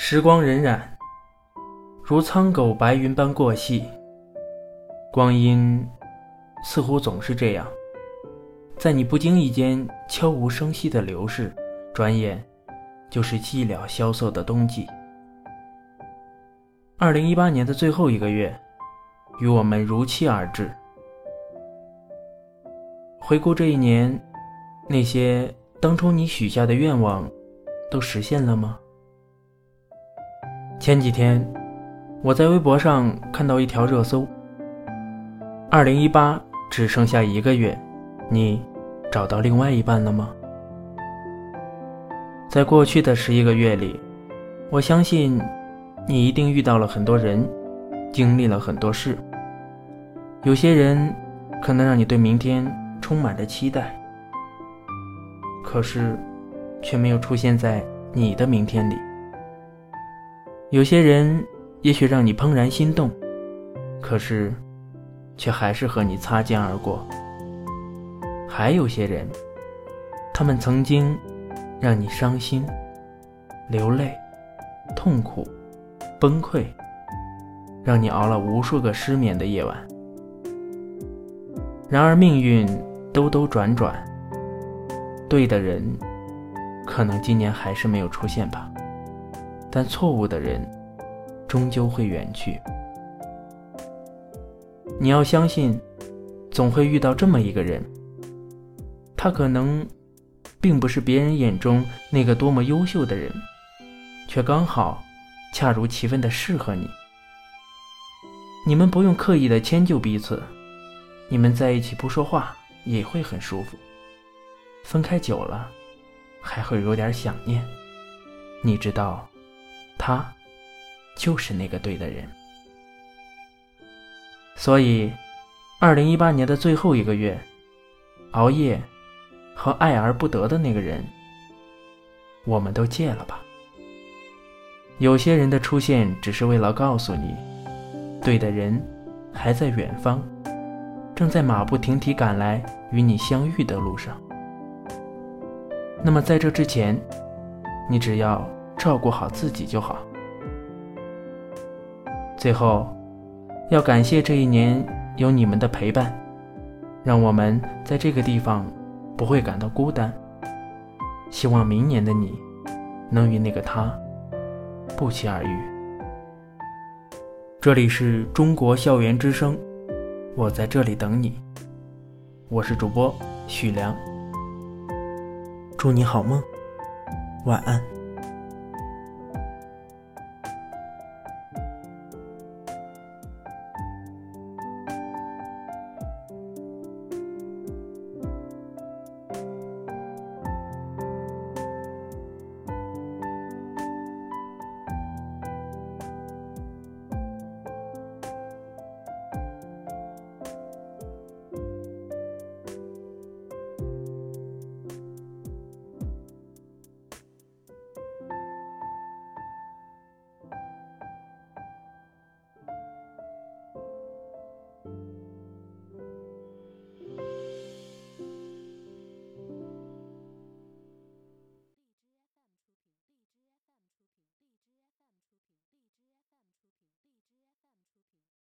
时光荏苒，如苍狗白云般过隙。光阴似乎总是这样，在你不经意间悄无声息的流逝，转眼就是寂寥萧瑟的冬季。二零一八年的最后一个月，与我们如期而至。回顾这一年，那些当初你许下的愿望，都实现了吗？前几天，我在微博上看到一条热搜：“二零一八只剩下一个月，你找到另外一半了吗？”在过去的十一个月里，我相信你一定遇到了很多人，经历了很多事。有些人可能让你对明天充满着期待，可是却没有出现在你的明天里。有些人也许让你怦然心动，可是，却还是和你擦肩而过。还有些人，他们曾经让你伤心、流泪、痛苦、崩溃，让你熬了无数个失眠的夜晚。然而命运兜兜转转，对的人，可能今年还是没有出现吧。但错误的人，终究会远去。你要相信，总会遇到这么一个人。他可能，并不是别人眼中那个多么优秀的人，却刚好，恰如其分的适合你。你们不用刻意的迁就彼此，你们在一起不说话也会很舒服。分开久了，还会有点想念。你知道。他，就是那个对的人。所以，二零一八年的最后一个月，熬夜和爱而不得的那个人，我们都戒了吧。有些人的出现，只是为了告诉你，对的人还在远方，正在马不停蹄赶来与你相遇的路上。那么，在这之前，你只要。照顾好自己就好。最后，要感谢这一年有你们的陪伴，让我们在这个地方不会感到孤单。希望明年的你，能与那个他不期而遇。这里是中国校园之声，我在这里等你。我是主播许良，祝你好梦，晚安。